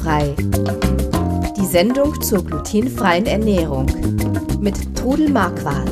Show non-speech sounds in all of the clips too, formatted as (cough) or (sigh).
Glutenfrei. Die Sendung zur glutenfreien Ernährung mit Trudel Marquardt.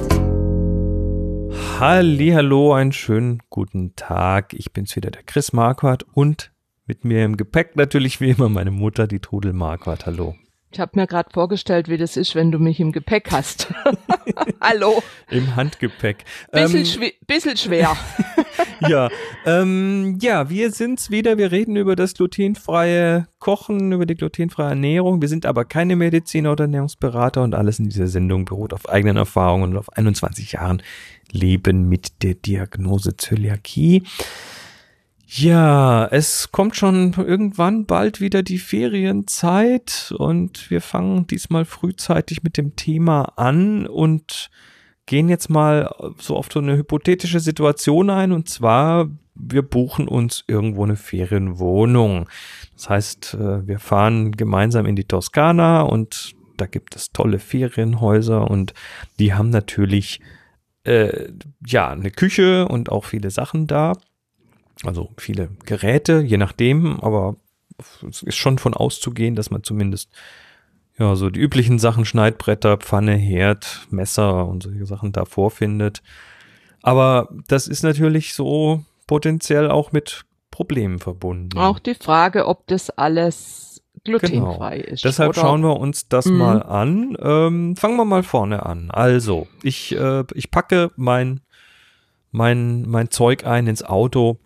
Hallo, einen schönen guten Tag. Ich bin's wieder, der Chris Marquardt und mit mir im Gepäck natürlich wie immer meine Mutter, die Trudel Marquardt. Hallo. Ich habe mir gerade vorgestellt, wie das ist, wenn du mich im Gepäck hast. (laughs) Hallo. Im Handgepäck. Bisschen, ähm, schw bisschen schwer. (laughs) ja, ähm, ja, wir sind's wieder. Wir reden über das glutenfreie Kochen, über die glutenfreie Ernährung. Wir sind aber keine Mediziner oder Ernährungsberater und alles in dieser Sendung beruht auf eigenen Erfahrungen und auf 21 Jahren Leben mit der Diagnose Zöliakie. Ja, es kommt schon irgendwann bald wieder die Ferienzeit und wir fangen diesmal frühzeitig mit dem Thema an und gehen jetzt mal so auf so eine hypothetische Situation ein und zwar wir buchen uns irgendwo eine Ferienwohnung. Das heißt, äh, wir fahren gemeinsam in die Toskana und da gibt es tolle Ferienhäuser und die haben natürlich äh, ja eine Küche und auch viele Sachen da. Also viele Geräte, je nachdem, aber es ist schon von auszugehen, dass man zumindest ja so die üblichen Sachen, Schneidbretter, Pfanne, Herd, Messer und solche Sachen da vorfindet. Aber das ist natürlich so potenziell auch mit Problemen verbunden. Auch die Frage, ob das alles glutenfrei genau. ist. Deshalb oder? schauen wir uns das mhm. mal an. Ähm, fangen wir mal vorne an. Also, ich, äh, ich packe mein, mein, mein Zeug ein ins Auto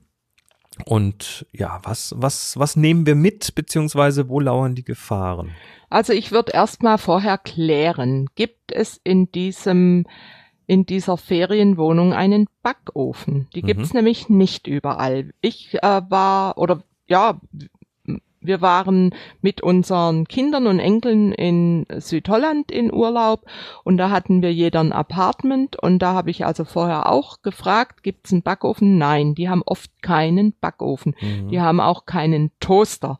und ja, was, was, was nehmen wir mit, beziehungsweise wo lauern die Gefahren? Also ich würde erstmal vorher klären, gibt es in diesem in dieser Ferienwohnung einen Backofen. Die gibt's mhm. nämlich nicht überall. Ich äh, war oder ja, wir waren mit unseren Kindern und Enkeln in Südholland in Urlaub und da hatten wir jeder ein Apartment und da habe ich also vorher auch gefragt, gibt's einen Backofen? Nein, die haben oft keinen Backofen. Mhm. Die haben auch keinen Toaster.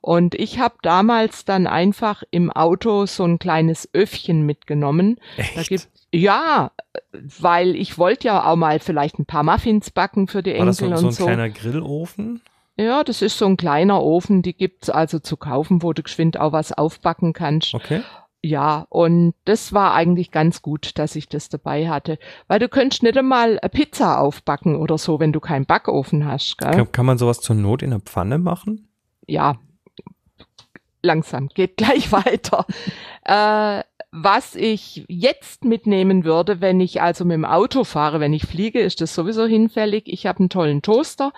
Und ich habe damals dann einfach im Auto so ein kleines Öffchen mitgenommen. Echt? Da gibt ja, weil ich wollte ja auch mal vielleicht ein paar Muffins backen für die Enkel War das so, und so. so. ein kleiner Grillofen? Ja, das ist so ein kleiner Ofen, die gibt's also zu kaufen, wo du geschwind auch was aufbacken kannst. Okay. Ja, und das war eigentlich ganz gut, dass ich das dabei hatte. Weil du könntest nicht einmal eine Pizza aufbacken oder so, wenn du keinen Backofen hast. Gell? Kann, kann man sowas zur Not in der Pfanne machen? Ja, langsam, geht gleich (laughs) weiter. äh, was ich jetzt mitnehmen würde, wenn ich also mit dem Auto fahre, wenn ich fliege, ist das sowieso hinfällig. Ich habe einen tollen Toaster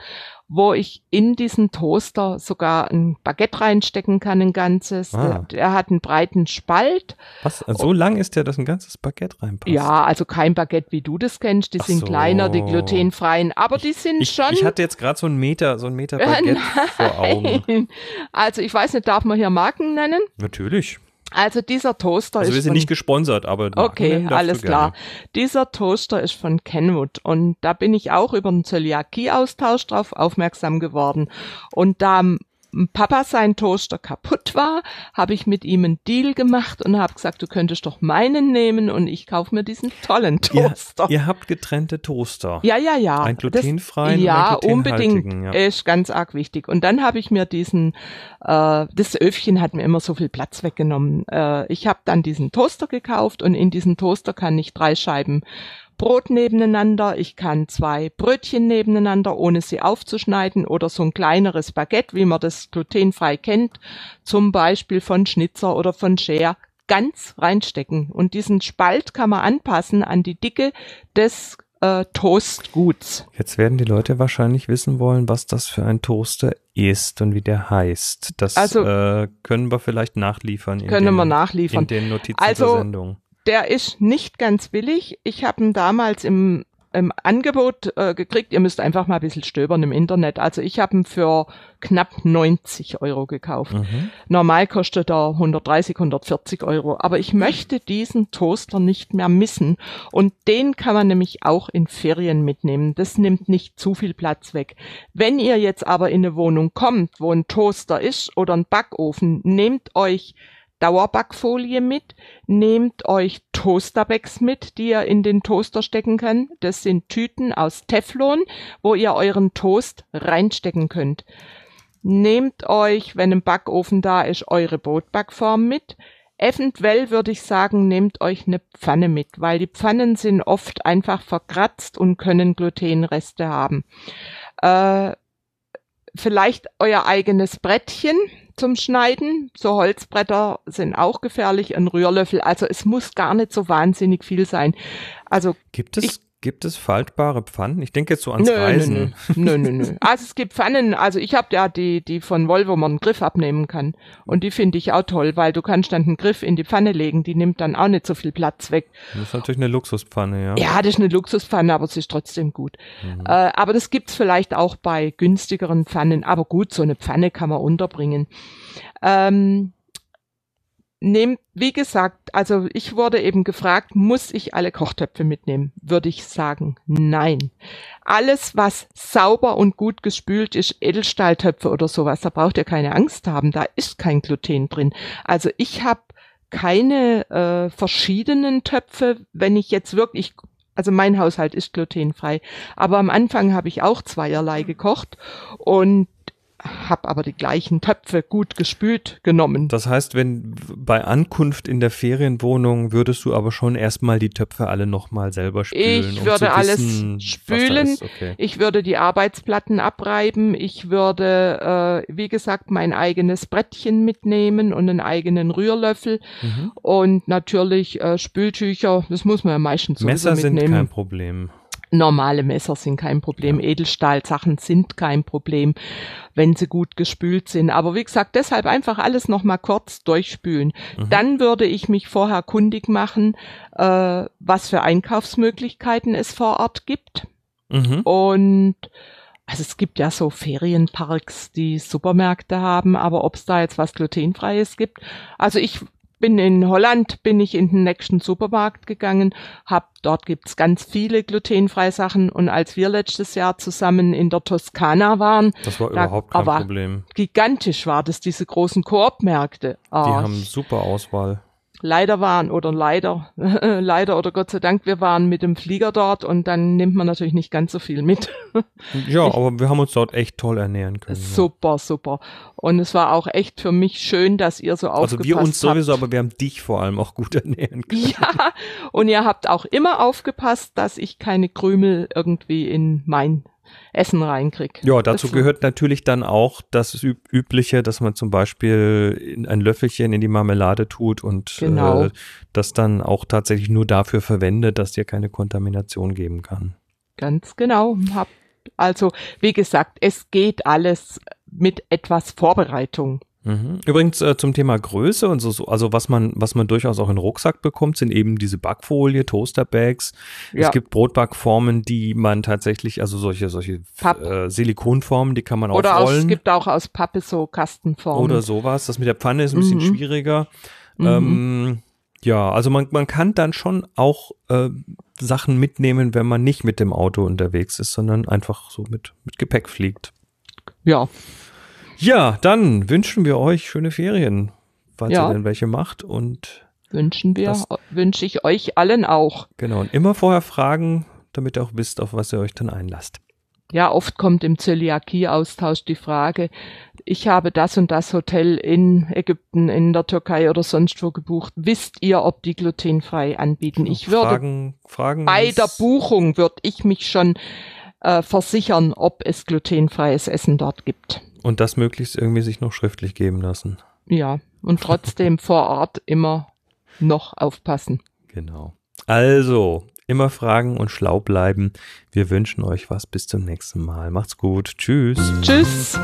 wo ich in diesen Toaster sogar ein Baguette reinstecken kann, ein ganzes. Ah. Er hat einen breiten Spalt. Was? So lang ist der, dass ein ganzes Baguette reinpasst? Ja, also kein Baguette, wie du das kennst. Die Ach sind so. kleiner, die glutenfreien, aber die sind Ich, schon. ich hatte jetzt gerade so einen Meter, so einen Meter (laughs) Baguette vor Augen. Nein. (laughs) Also ich weiß nicht, darf man hier Marken nennen? Natürlich. Also dieser Toaster Also ist wir sind von, nicht gesponsert, aber Okay, alles klar. Dieser Toaster ist von Kenwood und da bin ich auch über einen Zöliakie-Austausch drauf aufmerksam geworden. Und da Papa sein Toaster kaputt war, habe ich mit ihm einen Deal gemacht und habe gesagt, du könntest doch meinen nehmen und ich kaufe mir diesen tollen Toaster. Ihr, ihr habt getrennte Toaster. Ja, ja, ja. Ein glutenfreien das, ja, und einen unbedingt. Ja. Ist ganz arg wichtig. Und dann habe ich mir diesen, äh, das Öfchen hat mir immer so viel Platz weggenommen. Äh, ich habe dann diesen Toaster gekauft und in diesen Toaster kann ich drei Scheiben Brot nebeneinander, ich kann zwei Brötchen nebeneinander, ohne sie aufzuschneiden oder so ein kleineres Baguette, wie man das glutenfrei kennt, zum Beispiel von Schnitzer oder von Scher, ganz reinstecken. Und diesen Spalt kann man anpassen an die Dicke des äh, Toastguts. Jetzt werden die Leute wahrscheinlich wissen wollen, was das für ein Toaster ist und wie der heißt. Das Also- äh, können wir vielleicht nachliefern. in Können den, wir nachliefern. In den Notizen Also, zur Sendung. Der ist nicht ganz billig. Ich habe ihn damals im, im Angebot äh, gekriegt. Ihr müsst einfach mal ein bisschen stöbern im Internet. Also ich habe ihn für knapp 90 Euro gekauft. Mhm. Normal kostet er 130, 140 Euro. Aber ich möchte diesen Toaster nicht mehr missen. Und den kann man nämlich auch in Ferien mitnehmen. Das nimmt nicht zu viel Platz weg. Wenn ihr jetzt aber in eine Wohnung kommt, wo ein Toaster ist oder ein Backofen, nehmt euch Dauerbackfolie mit, nehmt euch Toasterbags mit, die ihr in den Toaster stecken könnt. Das sind Tüten aus Teflon, wo ihr euren Toast reinstecken könnt. nehmt euch, wenn ein Backofen da ist, eure Brotbackform mit. Eventuell würde ich sagen, nehmt euch eine Pfanne mit, weil die Pfannen sind oft einfach verkratzt und können Glutenreste haben. Äh, vielleicht euer eigenes Brettchen zum Schneiden. So Holzbretter sind auch gefährlich, ein Rührlöffel. Also es muss gar nicht so wahnsinnig viel sein. Also gibt es ich, Gibt es faltbare Pfannen? Ich denke jetzt so ans nö, Reisen. Nö, nö, nö, nö. (laughs) Also es gibt Pfannen, also ich habe ja die, die von Volvo, wo man einen Griff abnehmen kann. Und die finde ich auch toll, weil du kannst dann einen Griff in die Pfanne legen, die nimmt dann auch nicht so viel Platz weg. Das ist natürlich eine Luxuspfanne, ja. Ja, das ist eine Luxuspfanne, aber es ist trotzdem gut. Mhm. Äh, aber das gibt's vielleicht auch bei günstigeren Pfannen. Aber gut, so eine Pfanne kann man unterbringen. Ähm, nehmt, wie gesagt, also ich wurde eben gefragt, muss ich alle Kochtöpfe mitnehmen? Würde ich sagen, nein. Alles, was sauber und gut gespült ist, Edelstahltöpfe oder sowas, da braucht ihr keine Angst haben, da ist kein Gluten drin. Also ich habe keine äh, verschiedenen Töpfe, wenn ich jetzt wirklich also mein Haushalt ist glutenfrei. Aber am Anfang habe ich auch zweierlei gekocht und habe aber die gleichen Töpfe gut gespült genommen. Das heißt, wenn bei Ankunft in der Ferienwohnung würdest du aber schon erstmal die Töpfe alle nochmal selber spülen. Ich würde um alles wissen, spülen. Okay. Ich würde die Arbeitsplatten abreiben. Ich würde, äh, wie gesagt, mein eigenes Brettchen mitnehmen und einen eigenen Rührlöffel mhm. und natürlich äh, Spültücher. Das muss man ja meistens Messer mitnehmen. sind kein Problem. Normale Messer sind kein Problem, ja. Edelstahlsachen sind kein Problem, wenn sie gut gespült sind. Aber wie gesagt, deshalb einfach alles nochmal kurz durchspülen. Mhm. Dann würde ich mich vorher kundig machen, äh, was für Einkaufsmöglichkeiten es vor Ort gibt. Mhm. Und also es gibt ja so Ferienparks, die Supermärkte haben, aber ob es da jetzt was glutenfreies gibt. Also ich bin in Holland, bin ich in den nächsten Supermarkt gegangen, hab dort gibt's ganz viele glutenfreie Sachen und als wir letztes Jahr zusammen in der Toskana waren, das war überhaupt kein Problem. Gigantisch war das diese großen Koop-Märkte. Oh, Die haben super Auswahl leider waren oder leider, (laughs) leider oder Gott sei Dank, wir waren mit dem Flieger dort und dann nimmt man natürlich nicht ganz so viel mit. (laughs) ja, ich, aber wir haben uns dort echt toll ernähren können. Super, ja. super. Und es war auch echt für mich schön, dass ihr so aufgepasst habt. Also wir uns sowieso, aber wir haben dich vor allem auch gut (laughs) ernähren können. Ja, und ihr habt auch immer aufgepasst, dass ich keine Krümel irgendwie in mein Essen reinkriege. Ja, dazu das gehört natürlich dann auch das Üb Übliche, dass man zum Beispiel ein Löffelchen in die Marmelade tut und genau. äh, das dann auch tatsächlich nur dafür verwendet, dass dir keine Kontamination geben kann. Ganz genau. Hab, also, wie gesagt, es geht alles mit etwas Vorbereitung. Mhm. Übrigens äh, zum Thema Größe und so, also was man, was man durchaus auch in Rucksack bekommt, sind eben diese Backfolie, Toasterbags. Ja. Es gibt Brotbackformen, die man tatsächlich, also solche, solche äh, Silikonformen, die kann man Oder auch rollen. es gibt auch aus Pappe so Kastenformen. Oder sowas. Das mit der Pfanne ist ein bisschen mhm. schwieriger. Mhm. Ähm, ja, also man, man kann dann schon auch äh, Sachen mitnehmen, wenn man nicht mit dem Auto unterwegs ist, sondern einfach so mit, mit Gepäck fliegt. Ja, ja, dann wünschen wir euch schöne Ferien, falls ja. ihr denn welche macht und wünschen wir, wünsche ich euch allen auch. Genau, und immer vorher fragen, damit ihr auch wisst, auf was ihr euch dann einlasst. Ja, oft kommt im Zöliakie-Austausch die Frage, ich habe das und das Hotel in Ägypten, in der Türkei oder sonst wo gebucht. Wisst ihr, ob die glutenfrei anbieten? Ich würde Fragen, Fragen bei der Buchung würde ich mich schon äh, versichern, ob es glutenfreies Essen dort gibt. Und das möglichst irgendwie sich noch schriftlich geben lassen. Ja, und trotzdem vor Ort immer noch aufpassen. Genau. Also, immer fragen und schlau bleiben. Wir wünschen euch was. Bis zum nächsten Mal. Macht's gut. Tschüss. Tschüss.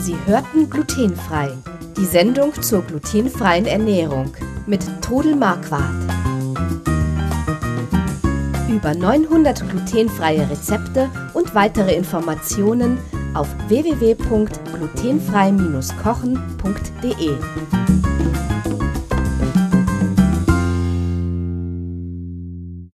Sie hörten glutenfrei. Die Sendung zur glutenfreien Ernährung mit Todel Marquardt. Über 900 glutenfreie Rezepte und weitere Informationen auf www.glutenfrei-kochen.de.